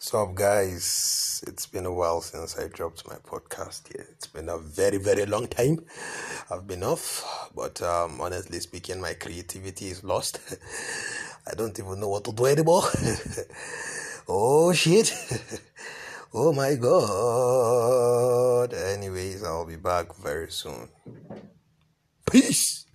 So up, guys? It's been a while since I dropped my podcast. here. it's been a very, very long time. I've been off, but um, honestly speaking, my creativity is lost. I don't even know what to do anymore. oh shit! oh my god! Anyways, I'll be back very soon. Peace.